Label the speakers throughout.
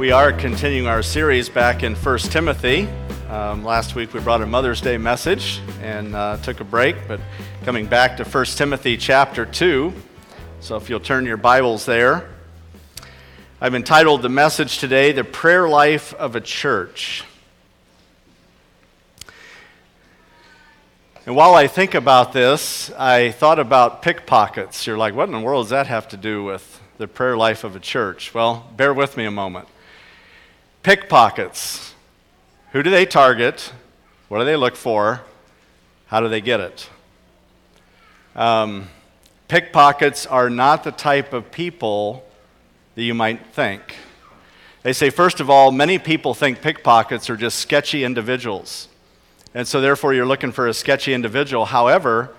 Speaker 1: We are continuing our series back in 1 Timothy. Um, last week we brought a Mother's Day message and uh, took a break, but coming back to 1 Timothy chapter 2. So if you'll turn your Bibles there. I've entitled the message today, The Prayer Life of a Church. And while I think about this, I thought about pickpockets. You're like, what in the world does that have to do with the prayer life of a church? Well, bear with me a moment. Pickpockets. Who do they target? What do they look for? How do they get it? Um, pickpockets are not the type of people that you might think. They say, first of all, many people think pickpockets are just sketchy individuals. And so, therefore, you're looking for a sketchy individual. However,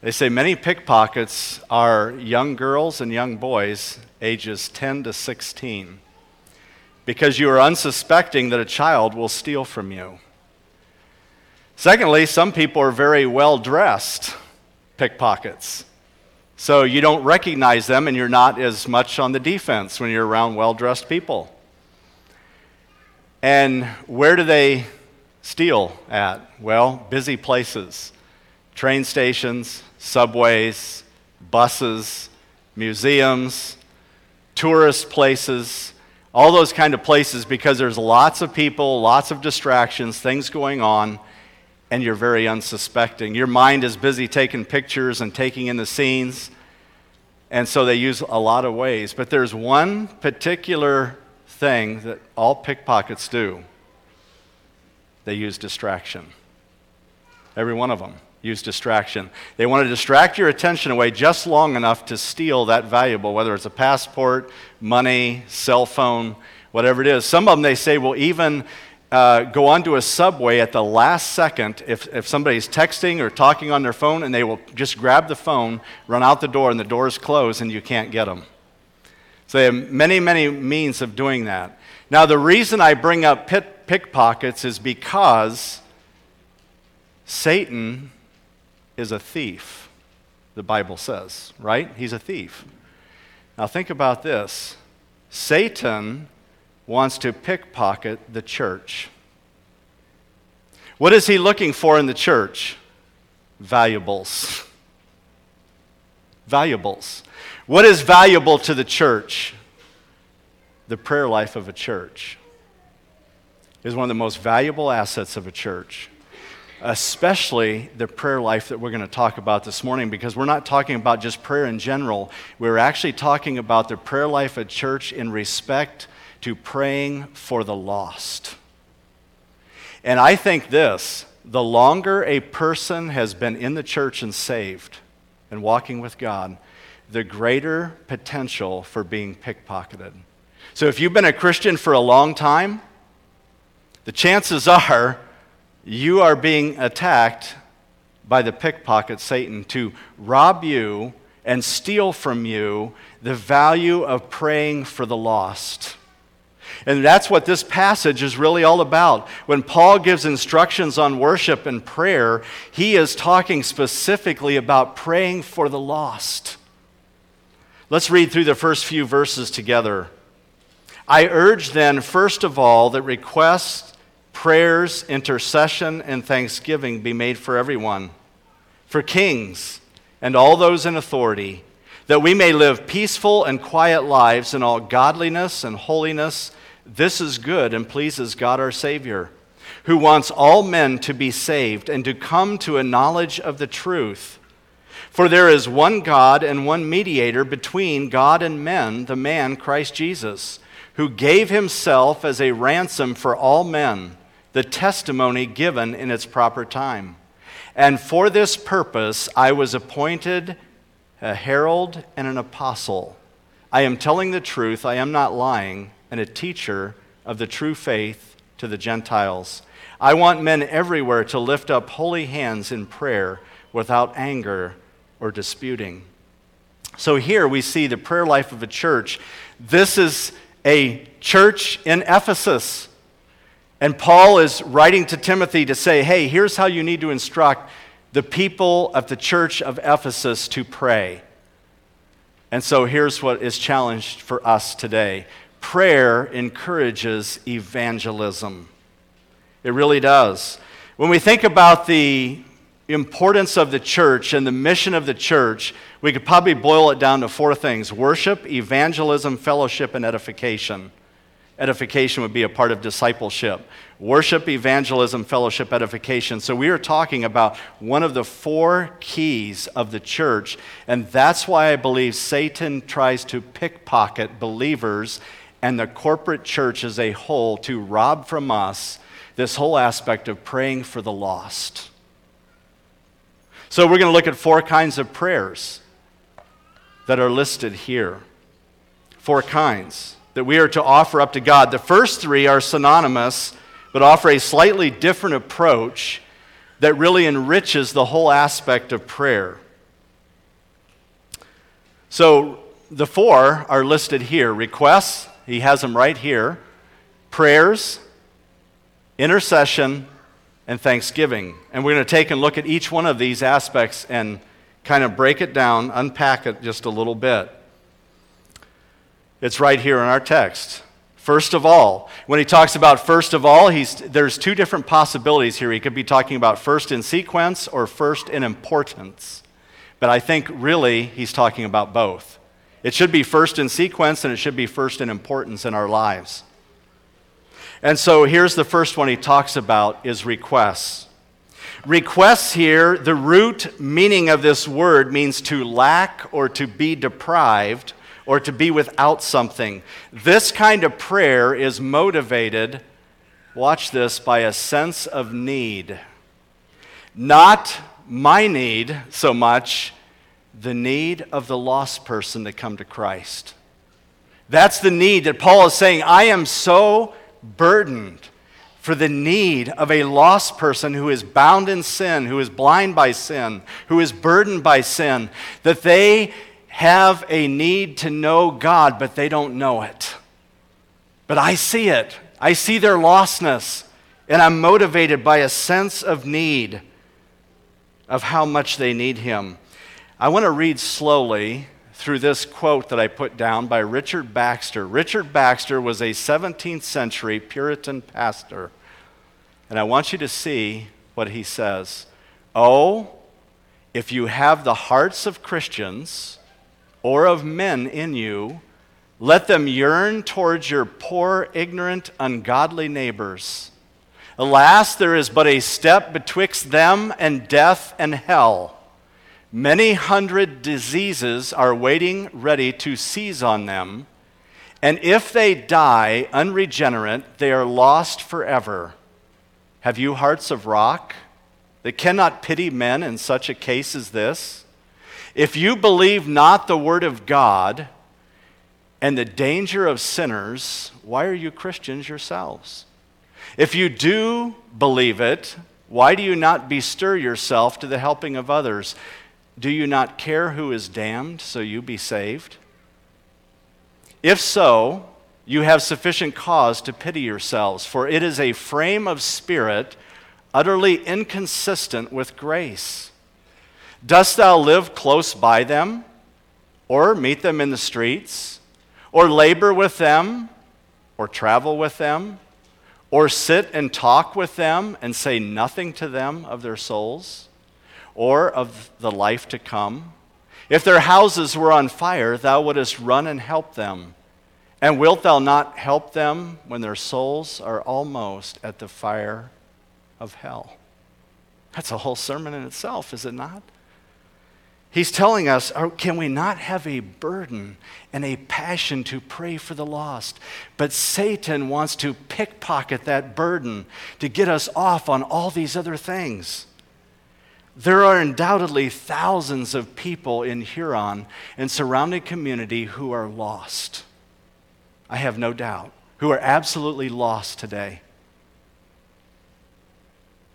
Speaker 1: they say many pickpockets are young girls and young boys ages 10 to 16 because you are unsuspecting that a child will steal from you. Secondly, some people are very well dressed pickpockets. So you don't recognize them and you're not as much on the defense when you're around well dressed people. And where do they steal at? Well, busy places train stations, subways, buses, museums, tourist places all those kind of places because there's lots of people, lots of distractions, things going on, and you're very unsuspecting. Your mind is busy taking pictures and taking in the scenes, and so they use a lot of ways. But there's one particular thing that all pickpockets do they use distraction. Every one of them use distraction. They want to distract your attention away just long enough to steal that valuable, whether it's a passport, money, cell phone, whatever it is. Some of them, they say, will even uh, go onto a subway at the last second if, if somebody's texting or talking on their phone, and they will just grab the phone, run out the door, and the doors close, and you can't get them. So they have many, many means of doing that. Now, the reason I bring up pit, pickpockets is because Satan is a thief, the Bible says, right? He's a thief. Now think about this Satan wants to pickpocket the church. What is he looking for in the church? Valuables. Valuables. What is valuable to the church? The prayer life of a church is one of the most valuable assets of a church especially the prayer life that we're going to talk about this morning, because we're not talking about just prayer in general. We're actually talking about the prayer life at church in respect to praying for the lost. And I think this the longer a person has been in the church and saved and walking with God, the greater potential for being pickpocketed. So if you've been a Christian for a long time, the chances are you are being attacked by the pickpocket Satan to rob you and steal from you the value of praying for the lost. And that's what this passage is really all about. When Paul gives instructions on worship and prayer, he is talking specifically about praying for the lost. Let's read through the first few verses together. I urge then, first of all, that requests prayers, intercession, and thanksgiving be made for everyone, for kings and all those in authority, that we may live peaceful and quiet lives in all godliness and holiness. This is good and pleases God our Savior, who wants all men to be saved and to come to a knowledge of the truth. For there is one God and one mediator between God and men, the man Christ Jesus, who gave himself as a ransom for all men the testimony given in its proper time. And for this purpose, I was appointed a herald and an apostle. I am telling the truth, I am not lying, and a teacher of the true faith to the Gentiles. I want men everywhere to lift up holy hands in prayer without anger or disputing. So here we see the prayer life of a church. This is a church in Ephesus. And Paul is writing to Timothy to say, hey, here's how you need to instruct the people of the church of Ephesus to pray. And so here's what is challenged for us today prayer encourages evangelism. It really does. When we think about the importance of the church and the mission of the church, we could probably boil it down to four things worship, evangelism, fellowship, and edification. Edification would be a part of discipleship. Worship, evangelism, fellowship, edification. So we are talking about one of the four keys of the church, and that's why I believe Satan tries to pickpocket believers and the corporate church as a whole to rob from us this whole aspect of praying for the lost. So we're going to look at four kinds of prayers that are listed here. Four kinds that we are to offer up to God. The first three are synonymous, but offer a slightly different approach that really enriches the whole aspect of prayer. So the four are listed here requests, he has them right here prayers, intercession, and thanksgiving. And we're going to take and look at each one of these aspects and kind of break it down, unpack it just a little bit. It's right here in our text. First of all, when he talks about first of all, he's, there's two different possibilities here. He could be talking about first in sequence or first in importance. But I think really he's talking about both. It should be first in sequence and it should be first in importance in our lives. And so here's the first one he talks about is requests. Requests here, the root meaning of this word means to lack or to be deprived or to be without something. This kind of prayer is motivated, watch this, by a sense of need. Not my need so much, the need of the lost person to come to Christ. That's the need that Paul is saying, I am so burdened for the need of a lost person who is bound in sin, who is blind by sin, who is burdened by sin, that they have a need to know God, but they don't know it. But I see it. I see their lostness, and I'm motivated by a sense of need of how much they need Him. I want to read slowly through this quote that I put down by Richard Baxter. Richard Baxter was a 17th century Puritan pastor. And I want you to see what he says. Oh, if you have the hearts of Christians or of men in you, let them yearn towards your poor, ignorant, ungodly neighbors. Alas, there is but a step betwixt them and death and hell. Many hundred diseases are waiting ready to seize on them, and if they die unregenerate, they are lost forever. Have you hearts of rock that cannot pity men in such a case as this? If you believe not the word of God and the danger of sinners, why are you Christians yourselves? If you do believe it, why do you not bestir yourself to the helping of others? Do you not care who is damned, so you be saved? If so, you have sufficient cause to pity yourselves, for it is a frame of spirit utterly inconsistent with grace. Dost thou live close by them, or meet them in the streets, or labor with them, or travel with them, or sit and talk with them and say nothing to them of their souls? or of the life to come? If their houses were on fire, thou wouldst run and help them. And wilt thou not help them when their souls are almost at the fire of hell? That's a whole sermon in itself, is it not? He's telling us, oh, can we not have a burden and a passion to pray for the lost? But Satan wants to pickpocket that burden to get us off on all these other things. There are undoubtedly thousands of people in Huron and surrounding community who are lost. I have no doubt, who are absolutely lost today.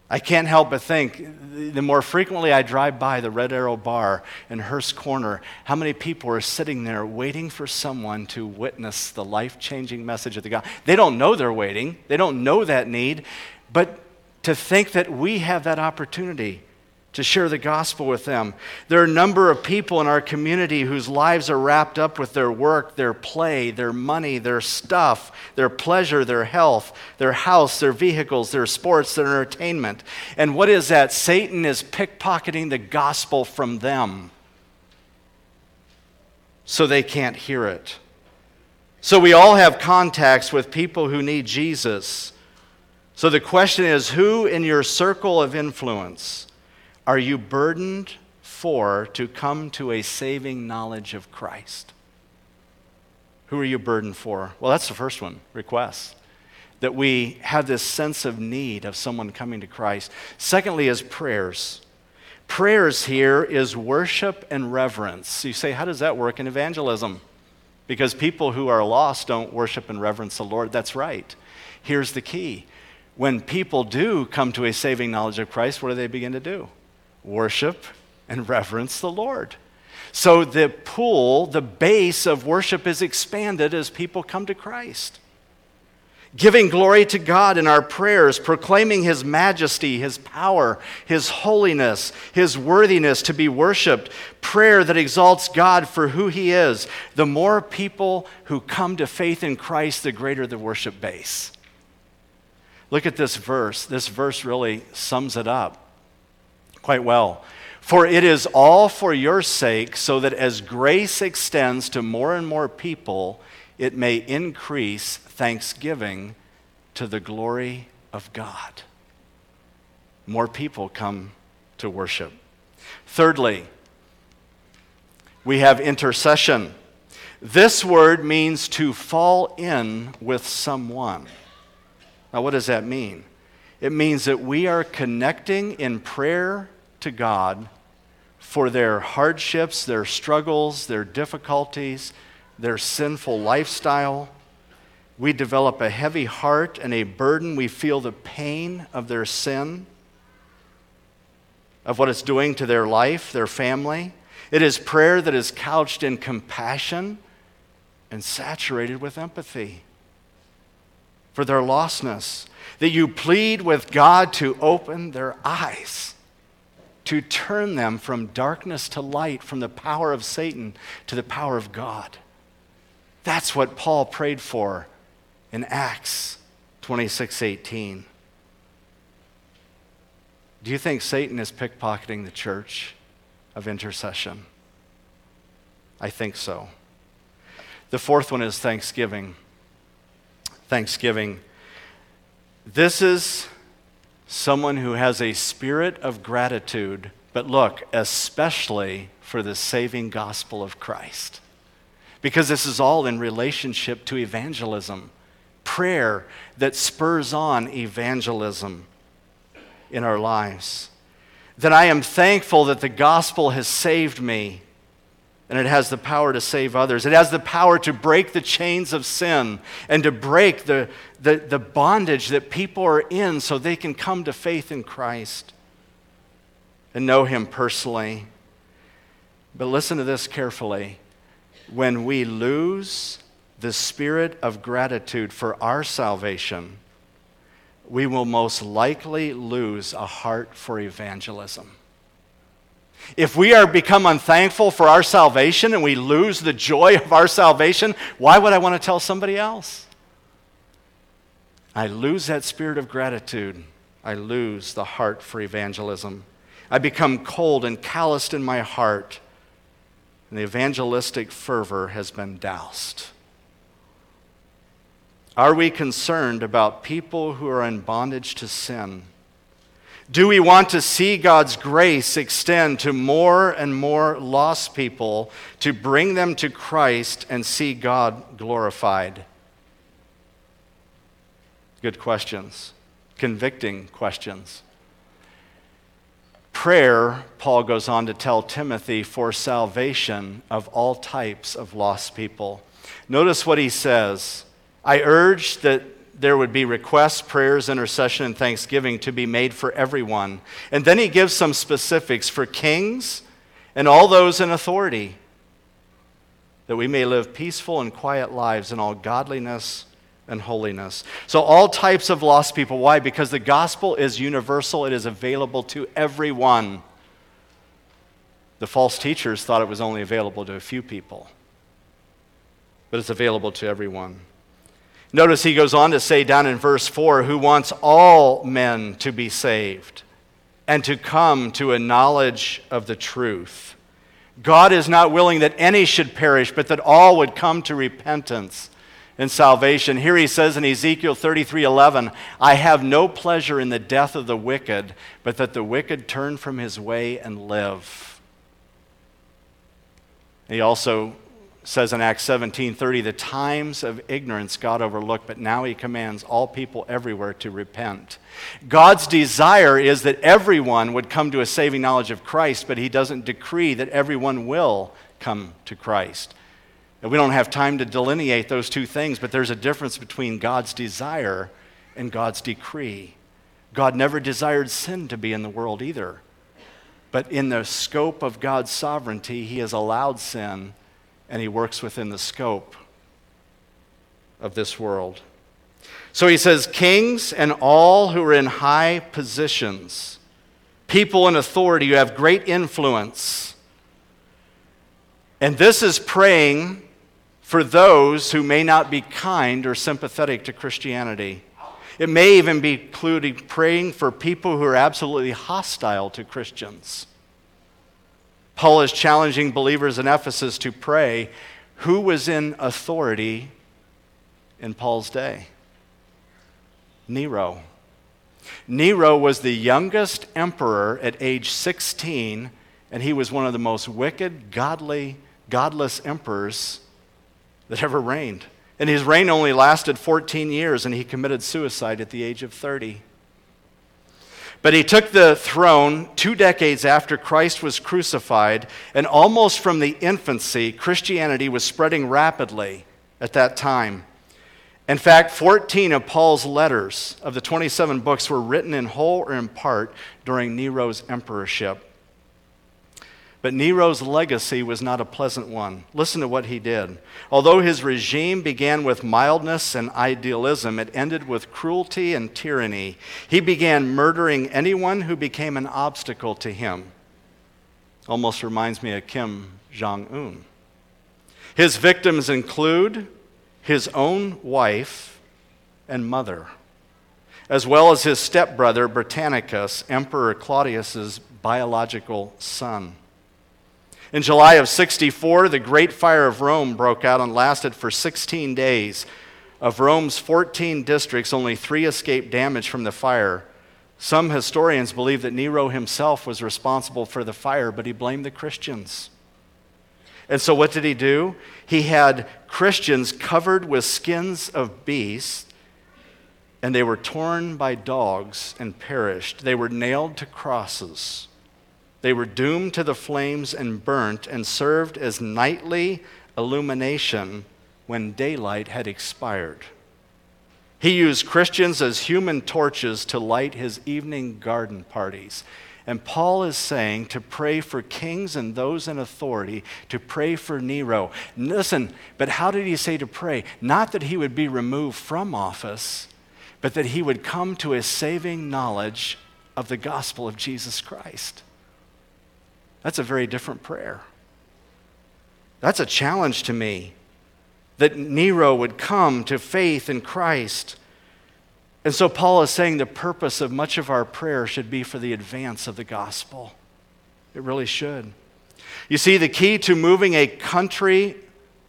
Speaker 1: I can't help but think the more frequently I drive by the Red Arrow Bar in Hearst Corner, how many people are sitting there waiting for someone to witness the life changing message of the God. They don't know they're waiting, they don't know that need, but to think that we have that opportunity to share the gospel with them. There are a number of people in our community whose lives are wrapped up with their work, their play, their money, their stuff, their pleasure, their health, their house, their vehicles, their sports, their entertainment. And what is that? Satan is pickpocketing the gospel from them so they can't hear it. So we all have contacts with people who need Jesus. So the question is who in your circle of influence are you burdened for to come to a saving knowledge of Christ? Who are you burdened for? Well, that's the first one requests. That we have this sense of need of someone coming to Christ. Secondly, is prayers. Prayers here is worship and reverence. You say, how does that work in evangelism? Because people who are lost don't worship and reverence the Lord. That's right. Here's the key when people do come to a saving knowledge of Christ, what do they begin to do? Worship and reverence the Lord. So the pool, the base of worship is expanded as people come to Christ giving glory to God in our prayers, proclaiming His majesty, His power, His holiness, His worthiness to be worshiped, prayer that exalts God for who He is. The more people who come to faith in Christ, the greater the worship base. Look at this verse. This verse really sums it up quite well. For it is all for your sake, so that as grace extends to more and more people, it may increase thanksgiving to the glory of God. More people come to worship. Thirdly, we have intercession. This word means to fall in with someone. Now, what does that mean? It means that we are connecting in prayer to God for their hardships, their struggles, their difficulties, their sinful lifestyle. We develop a heavy heart and a burden. We feel the pain of their sin, of what it's doing to their life, their family. It is prayer that is couched in compassion and saturated with empathy for their lostness. That you plead with God to open their eyes, to turn them from darkness to light, from the power of Satan to the power of God. That's what Paul prayed for in Acts 26 18. Do you think Satan is pickpocketing the church of intercession? I think so. The fourth one is thanksgiving. Thanksgiving. This is someone who has a spirit of gratitude, but look, especially for the saving gospel of Christ. Because this is all in relationship to evangelism, prayer that spurs on evangelism in our lives. That I am thankful that the gospel has saved me and it has the power to save others. It has the power to break the chains of sin and to break the, the, the bondage that people are in so they can come to faith in Christ and know Him personally. But listen to this carefully when we lose the spirit of gratitude for our salvation, we will most likely lose a heart for evangelism. If we are become unthankful for our salvation and we lose the joy of our salvation, why would I want to tell somebody else? I lose that spirit of gratitude. I lose the heart for evangelism. I become cold and calloused in my heart and the evangelistic fervor has been doused. Are we concerned about people who are in bondage to sin? Do we want to see God's grace extend to more and more lost people to bring them to Christ and see God glorified? Good questions, convicting questions prayer, Paul goes on to tell Timothy, for salvation of all types of lost people. Notice what he says I urge that there would be requests, prayers, intercession, and thanksgiving to be made for everyone. And then he gives some specifics for kings and all those in authority, that we may live peaceful and quiet lives in all godliness and holiness. So, all types of lost people. Why? Because the gospel is universal, it is available to everyone. The false teachers thought it was only available to a few people, but it's available to everyone. Notice he goes on to say down in verse 4 who wants all men to be saved and to come to a knowledge of the truth. God is not willing that any should perish, but that all would come to repentance and salvation. Here he says in Ezekiel 33 11, I have no pleasure in the death of the wicked, but that the wicked turn from his way and live. He also says in Acts 17:30 the times of ignorance God overlooked but now he commands all people everywhere to repent. God's desire is that everyone would come to a saving knowledge of Christ but he doesn't decree that everyone will come to Christ. And we don't have time to delineate those two things but there's a difference between God's desire and God's decree. God never desired sin to be in the world either. But in the scope of God's sovereignty he has allowed sin and he works within the scope of this world. So he says, Kings and all who are in high positions, people in authority who have great influence. And this is praying for those who may not be kind or sympathetic to Christianity. It may even be including praying for people who are absolutely hostile to Christians. Paul is challenging believers in Ephesus to pray who was in authority in Paul's day? Nero. Nero was the youngest emperor at age 16, and he was one of the most wicked, godly, godless emperors that ever reigned. And his reign only lasted 14 years, and he committed suicide at the age of 30. But he took the throne two decades after Christ was crucified, and almost from the infancy, Christianity was spreading rapidly at that time. In fact, 14 of Paul's letters of the 27 books were written in whole or in part during Nero's emperorship. But Nero's legacy was not a pleasant one. Listen to what he did. Although his regime began with mildness and idealism, it ended with cruelty and tyranny. He began murdering anyone who became an obstacle to him. Almost reminds me of Kim Jong un. His victims include his own wife and mother, as well as his stepbrother Britannicus, Emperor Claudius's biological son. In July of 64, the Great Fire of Rome broke out and lasted for 16 days. Of Rome's 14 districts, only three escaped damage from the fire. Some historians believe that Nero himself was responsible for the fire, but he blamed the Christians. And so, what did he do? He had Christians covered with skins of beasts, and they were torn by dogs and perished. They were nailed to crosses. They were doomed to the flames and burnt and served as nightly illumination when daylight had expired. He used Christians as human torches to light his evening garden parties. And Paul is saying to pray for kings and those in authority, to pray for Nero. Listen, but how did he say to pray? Not that he would be removed from office, but that he would come to a saving knowledge of the gospel of Jesus Christ. That's a very different prayer. That's a challenge to me that Nero would come to faith in Christ. And so Paul is saying the purpose of much of our prayer should be for the advance of the gospel. It really should. You see, the key to moving a country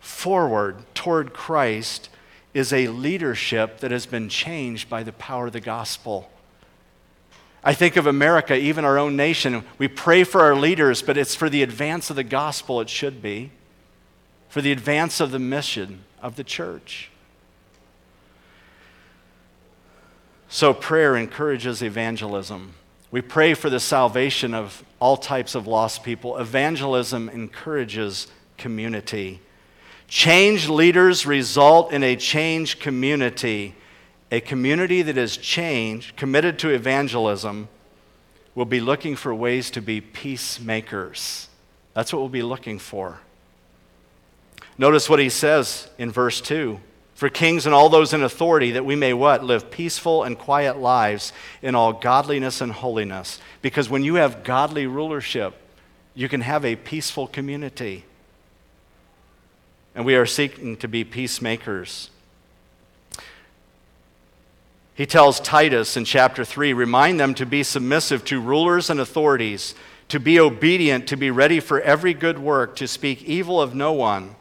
Speaker 1: forward toward Christ is a leadership that has been changed by the power of the gospel. I think of America, even our own nation. We pray for our leaders, but it's for the advance of the gospel, it should be, for the advance of the mission of the church. So, prayer encourages evangelism. We pray for the salvation of all types of lost people. Evangelism encourages community. Change leaders result in a change community. A community that is changed, committed to evangelism, will be looking for ways to be peacemakers. That's what we'll be looking for. Notice what he says in verse 2 For kings and all those in authority, that we may what? Live peaceful and quiet lives in all godliness and holiness. Because when you have godly rulership, you can have a peaceful community. And we are seeking to be peacemakers. He tells Titus in chapter 3 remind them to be submissive to rulers and authorities, to be obedient, to be ready for every good work, to speak evil of no one,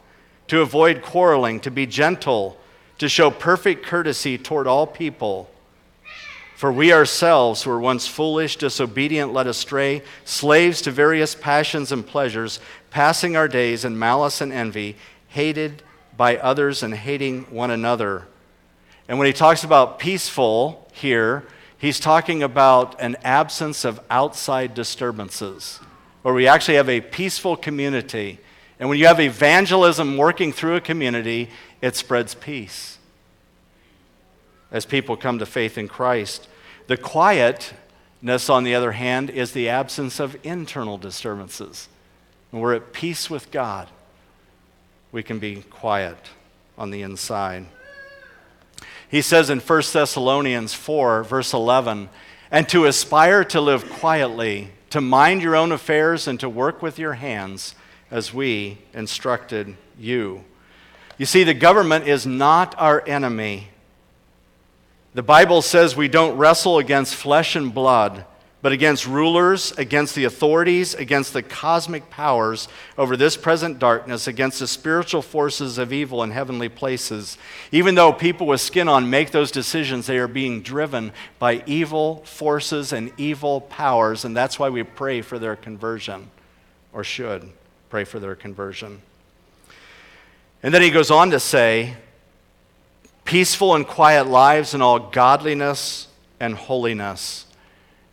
Speaker 1: to avoid quarreling, to be gentle, to show perfect courtesy toward all people. For we ourselves were once foolish, disobedient, led astray, slaves to various passions and pleasures, passing our days in malice and envy, hated by others and hating one another. And when he talks about peaceful here, he's talking about an absence of outside disturbances, where we actually have a peaceful community. And when you have evangelism working through a community, it spreads peace as people come to faith in Christ. The quietness, on the other hand, is the absence of internal disturbances. When we're at peace with God, we can be quiet on the inside. He says in 1 Thessalonians 4, verse 11, and to aspire to live quietly, to mind your own affairs, and to work with your hands as we instructed you. You see, the government is not our enemy. The Bible says we don't wrestle against flesh and blood but against rulers, against the authorities, against the cosmic powers over this present darkness, against the spiritual forces of evil in heavenly places. Even though people with skin on make those decisions, they are being driven by evil forces and evil powers, and that's why we pray for their conversion, or should pray for their conversion. And then he goes on to say, peaceful and quiet lives in all godliness and holiness.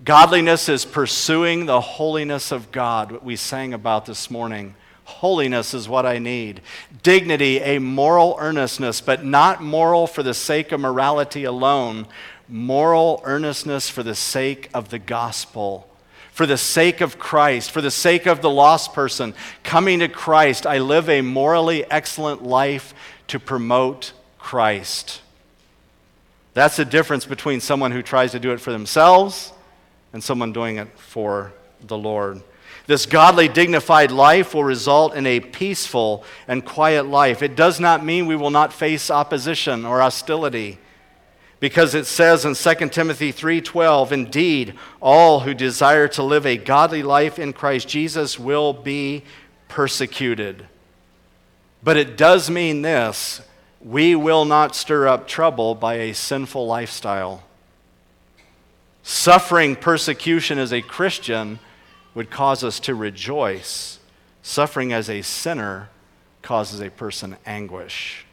Speaker 1: Godliness is pursuing the holiness of God, what we sang about this morning. Holiness is what I need. Dignity, a moral earnestness, but not moral for the sake of morality alone. Moral earnestness for the sake of the gospel, for the sake of Christ, for the sake of the lost person. Coming to Christ, I live a morally excellent life to promote Christ. That's the difference between someone who tries to do it for themselves and someone doing it for the Lord. This godly, dignified life will result in a peaceful and quiet life. It does not mean we will not face opposition or hostility because it says in 2 Timothy 3:12, "Indeed, all who desire to live a godly life in Christ Jesus will be persecuted." But it does mean this, we will not stir up trouble by a sinful lifestyle. Suffering persecution as a Christian would cause us to rejoice. Suffering as a sinner causes a person anguish.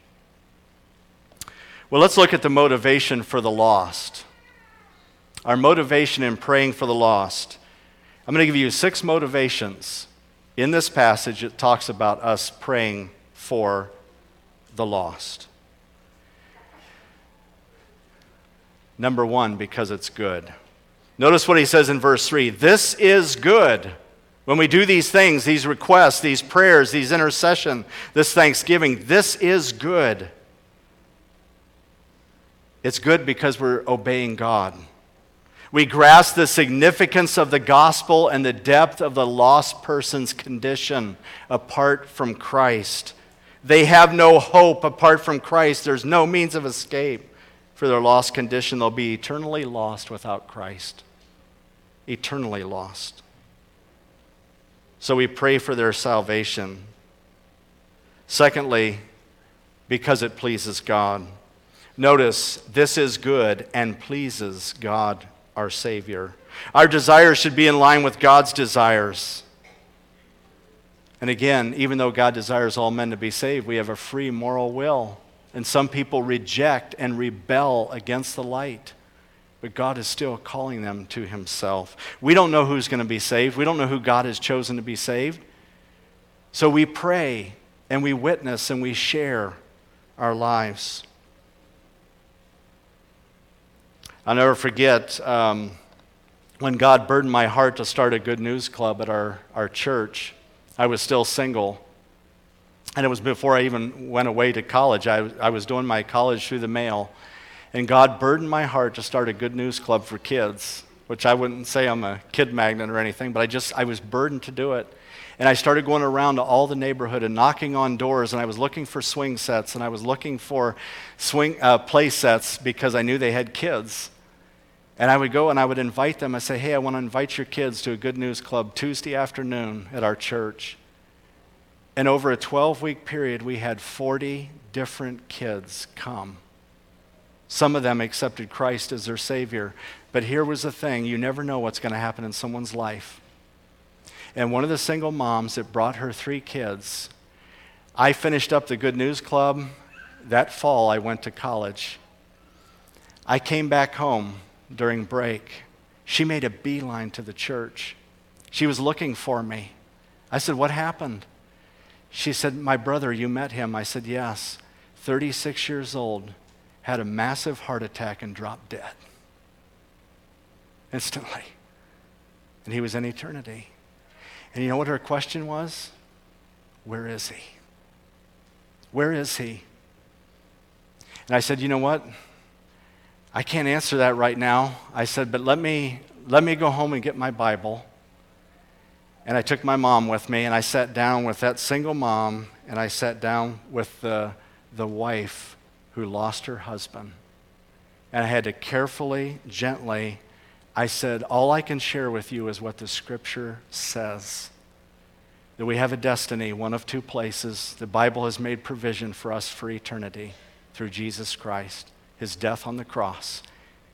Speaker 1: Well, let's look at the motivation for the lost. Our motivation in praying for the lost. I'm going to give you six motivations in this passage. It talks about us praying for the lost. Number one, because it's good. Notice what he says in verse 3 This is good. When we do these things, these requests, these prayers, these intercession, this thanksgiving, this is good. It's good because we're obeying God. We grasp the significance of the gospel and the depth of the lost person's condition apart from Christ. They have no hope apart from Christ. There's no means of escape for their lost condition. They'll be eternally lost without Christ eternally lost. So we pray for their salvation. Secondly, because it pleases God. Notice, this is good and pleases God, our Savior. Our desires should be in line with God's desires. And again, even though God desires all men to be saved, we have a free moral will. And some people reject and rebel against the light but God is still calling them to Himself. We don't know who's going to be saved, we don't know who God has chosen to be saved. So we pray and we witness and we share our lives. I'll never forget um, when God burdened my heart to start a good news club at our, our church. I was still single. And it was before I even went away to college. I, I was doing my college through the mail. And God burdened my heart to start a good news club for kids, which I wouldn't say I'm a kid magnet or anything, but I just, I was burdened to do it. And I started going around to all the neighborhood and knocking on doors, and I was looking for swing sets, and I was looking for swing uh, play sets because I knew they had kids. And I would go and I would invite them. I say, "Hey, I want to invite your kids to a Good News Club Tuesday afternoon at our church." And over a 12-week period, we had 40 different kids come. Some of them accepted Christ as their Savior. But here was the thing you never know what's going to happen in someone's life. And one of the single moms that brought her three kids, I finished up the Good News Club. That fall, I went to college. I came back home during break. She made a beeline to the church. She was looking for me. I said, What happened? She said, My brother, you met him. I said, Yes. 36 years old, had a massive heart attack and dropped dead instantly. And he was in eternity. And you know what her question was? Where is he? Where is he? And I said, You know what? I can't answer that right now. I said, But let me, let me go home and get my Bible. And I took my mom with me, and I sat down with that single mom, and I sat down with the, the wife who lost her husband. And I had to carefully, gently, I said, All I can share with you is what the scripture says. That we have a destiny, one of two places. The Bible has made provision for us for eternity through Jesus Christ, his death on the cross.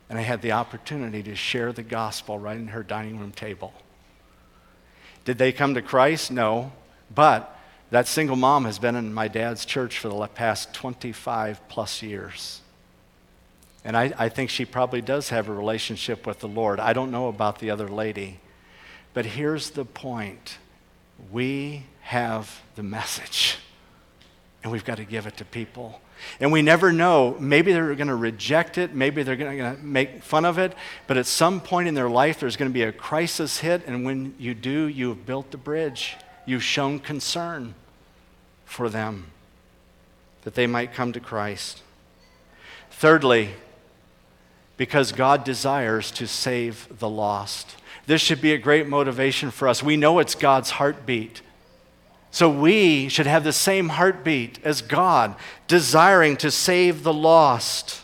Speaker 1: And I had the opportunity to share the gospel right in her dining room table. Did they come to Christ? No. But that single mom has been in my dad's church for the past 25 plus years. And I, I, think she probably does have a relationship with the Lord. I don't know about the other lady. But here's the point we have the message, and we've got to give it to people. And we never know. Maybe they're going to reject it. Maybe they're going to make fun of it. But at some point in their life, there's going to be a crisis hit. And when you do, you have built the bridge. You've shown concern for them that they might come to Christ. Thirdly, because God desires to save the lost. This should be a great motivation for us. We know it's God's heartbeat. So we should have the same heartbeat as God, desiring to save the lost,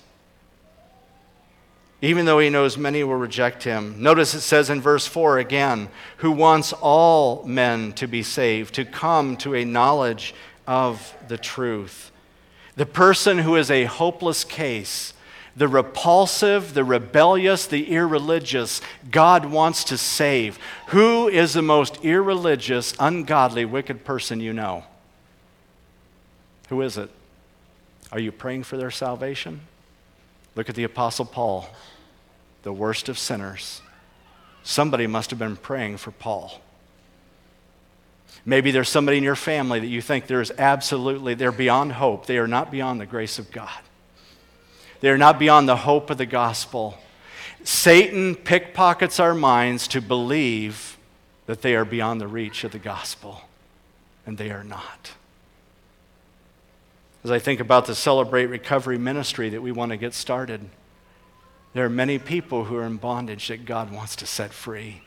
Speaker 1: even though he knows many will reject him. Notice it says in verse 4 again, who wants all men to be saved, to come to a knowledge of the truth. The person who is a hopeless case, the repulsive, the rebellious, the irreligious, God wants to save. Who is the most irreligious, ungodly, wicked person you know? Who is it? Are you praying for their salvation? Look at the Apostle Paul, the worst of sinners. Somebody must have been praying for Paul. Maybe there's somebody in your family that you think there's absolutely, they're beyond hope. They are not beyond the grace of God. They are not beyond the hope of the gospel. Satan pickpockets our minds to believe that they are beyond the reach of the gospel, and they are not. As I think about the Celebrate Recovery ministry that we want to get started, there are many people who are in bondage that God wants to set free.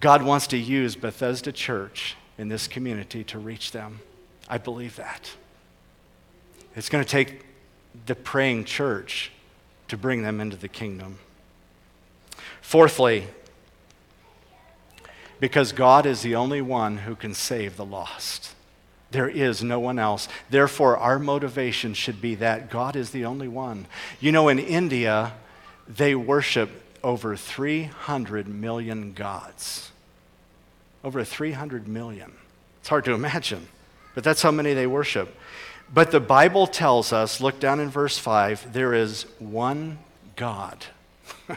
Speaker 1: God wants to use Bethesda Church in this community to reach them. I believe that. It's going to take the praying church to bring them into the kingdom. Fourthly, because God is the only one who can save the lost. There is no one else. Therefore, our motivation should be that God is the only one. You know, in India, they worship over 300 million gods. Over 300 million. It's hard to imagine, but that's how many they worship. But the Bible tells us, look down in verse 5, there is one God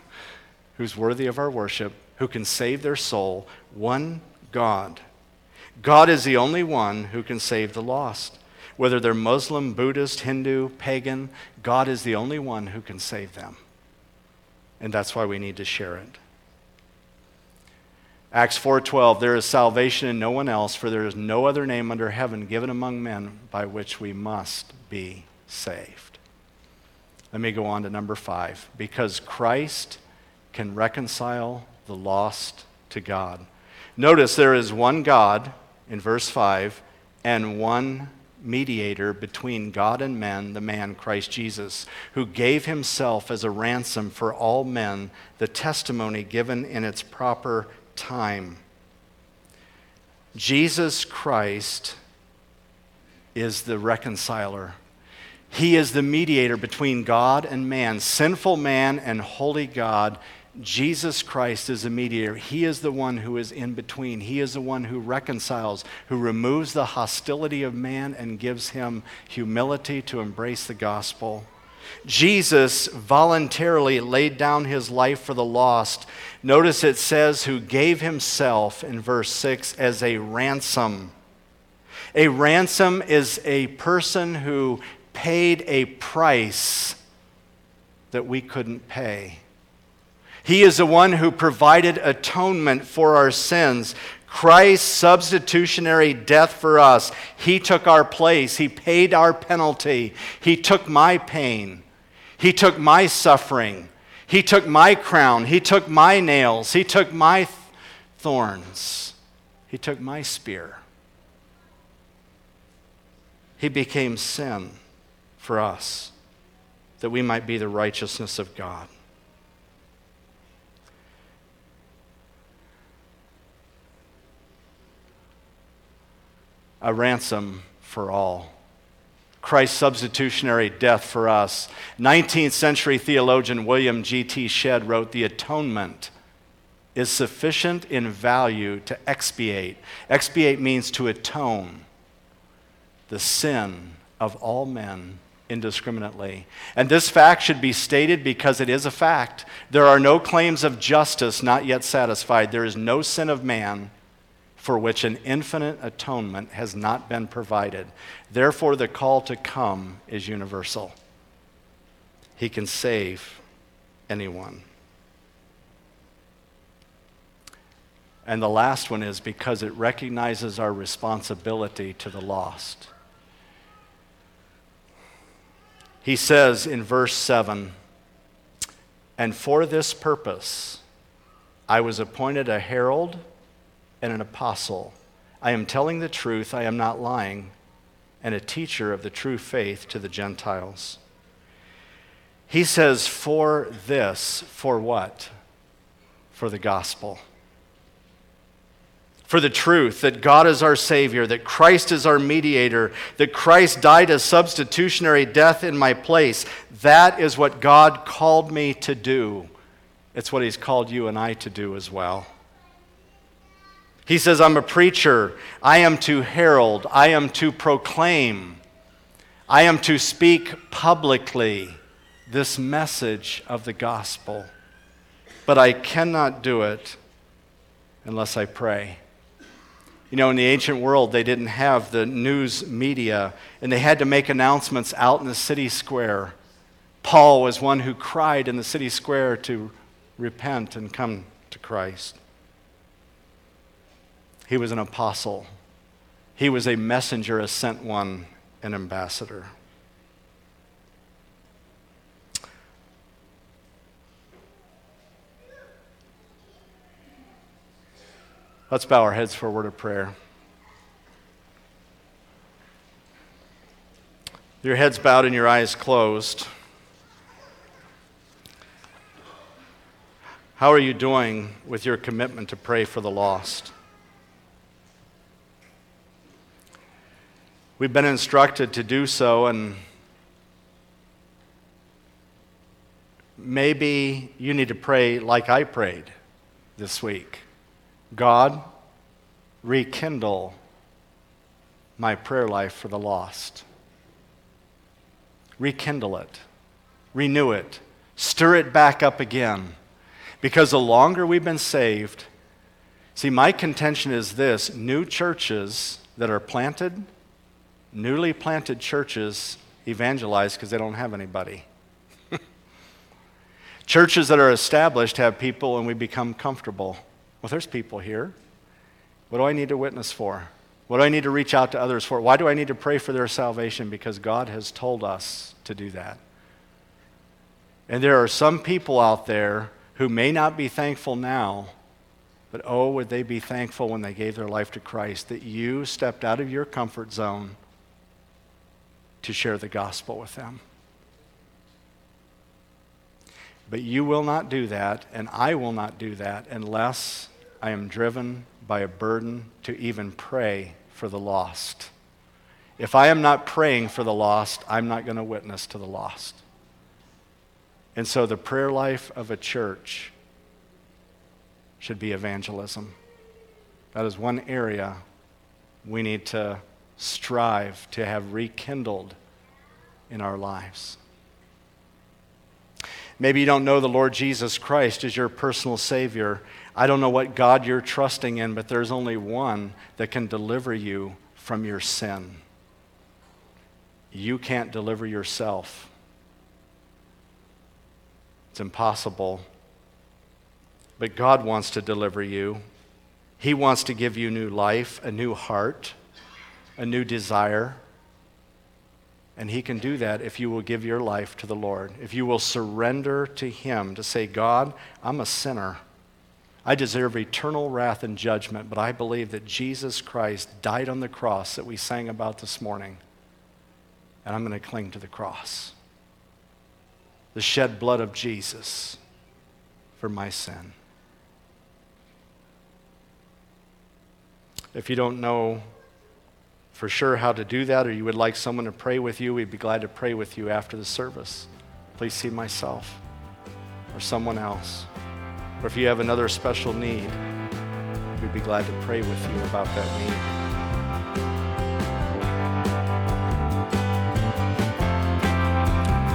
Speaker 1: who's worthy of our worship, who can save their soul. One God. God is the only one who can save the lost. Whether they're Muslim, Buddhist, Hindu, pagan, God is the only one who can save them. And that's why we need to share it. Acts 4:12 There is salvation in no one else for there is no other name under heaven given among men by which we must be saved. Let me go on to number 5 because Christ can reconcile the lost to God. Notice there is one God in verse 5 and one mediator between God and men, the man Christ Jesus, who gave himself as a ransom for all men, the testimony given in its proper time. Jesus Christ is the reconciler. He is the mediator between God and man, sinful man and holy God. Jesus Christ is a mediator. He is the one who is in between. He is the one who reconciles, who removes the hostility of man and gives him humility to embrace the gospel. Jesus voluntarily laid down his life for the lost. Notice it says, who gave himself in verse 6 as a ransom. A ransom is a person who paid a price that we couldn't pay. He is the one who provided atonement for our sins. Christ's substitutionary death for us. He took our place. He paid our penalty. He took my pain. He took my suffering. He took my crown. He took my nails. He took my thorns. He took my spear. He became sin for us that we might be the righteousness of God. A ransom for all. Christ's substitutionary death for us. 19th century theologian William G.T. Shedd wrote The atonement is sufficient in value to expiate. Expiate means to atone the sin of all men indiscriminately. And this fact should be stated because it is a fact. There are no claims of justice not yet satisfied. There is no sin of man for which an infinite atonement has not been provided. Therefore, the call to come is universal. He can save anyone. And the last one is because it recognizes our responsibility to the lost. He says in verse 7 And for this purpose I was appointed a herald and an apostle. I am telling the truth, I am not lying, and a teacher of the true faith to the Gentiles. He says, For this, for what? For the gospel. For the truth that God is our Savior, that Christ is our mediator, that Christ died a substitutionary death in my place. That is what God called me to do. It's what He's called you and I to do as well. He says, I'm a preacher. I am to herald. I am to proclaim. I am to speak publicly this message of the gospel. But I cannot do it unless I pray. You know, in the ancient world, they didn't have the news media, and they had to make announcements out in the city square. Paul was one who cried in the city square to repent and come to Christ. He was an apostle. He was a messenger, a sent one, an ambassador. Let's bow our heads for a word of prayer. Your heads bowed and your eyes closed. How are you doing with your commitment to pray for the lost? We've been instructed to do so, and maybe you need to pray like I prayed this week God, rekindle my prayer life for the lost. Rekindle it, renew it, stir it back up again. Because the longer we've been saved, see, my contention is this new churches that are planted newly planted churches evangelize because they don't have anybody. Churches that are established have people and we become comfortable. Well, there's people here. What do I need to witness for? What do I need to reach out to others for? Why do I need to pray for their salvation? Because God has told us to do that. And there are some people out there who may not be thankful now, But oh, would they be thankful when they gave their life to Christ that you stepped out of your comfort zone to share the gospel with them. But you will not do that, and I will not do that unless I am driven by a burden to even pray for the lost. If I am not praying for the lost, I'm not going to witness to the lost. And so the prayer life of a church should be evangelism. That is one area we need to strive to have rekindled in our lives. Maybe you don't know the Lord Jesus Christ as your personal Savior. I don't know what God you're trusting in, but there's only one that can deliver you from your sin. You can't deliver yourself. It's impossible. But God wants to deliver you. He wants to give you new life, a new heart, a new desire. And He can do that if you will give your life to the Lord, if you will surrender to Him to say, God, I'm a sinner. I deserve eternal wrath and judgment, but I believe that Jesus Christ died on the cross that we sang about this morning. And I'm going to cling to the cross. The shed blood of Jesus for my sin. If you don't know for sure how to do that, or you would like someone to pray with you, we'd be glad to pray with you after the service. Please see myself or someone else. Or if you have another special need, we'd be glad to pray with you about that need.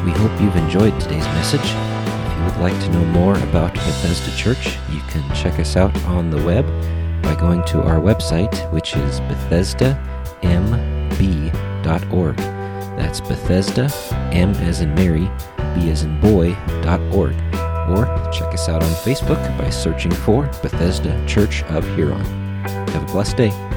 Speaker 2: We hope you've enjoyed today's message. If you would like to know more about Bethesda Church, you can check us out on the web by going to our website, which is BethesdaMB.org. That's Bethesda, M as in Mary, B as in boy.org. Or check us out on Facebook by searching for Bethesda Church of Huron. Have a blessed day.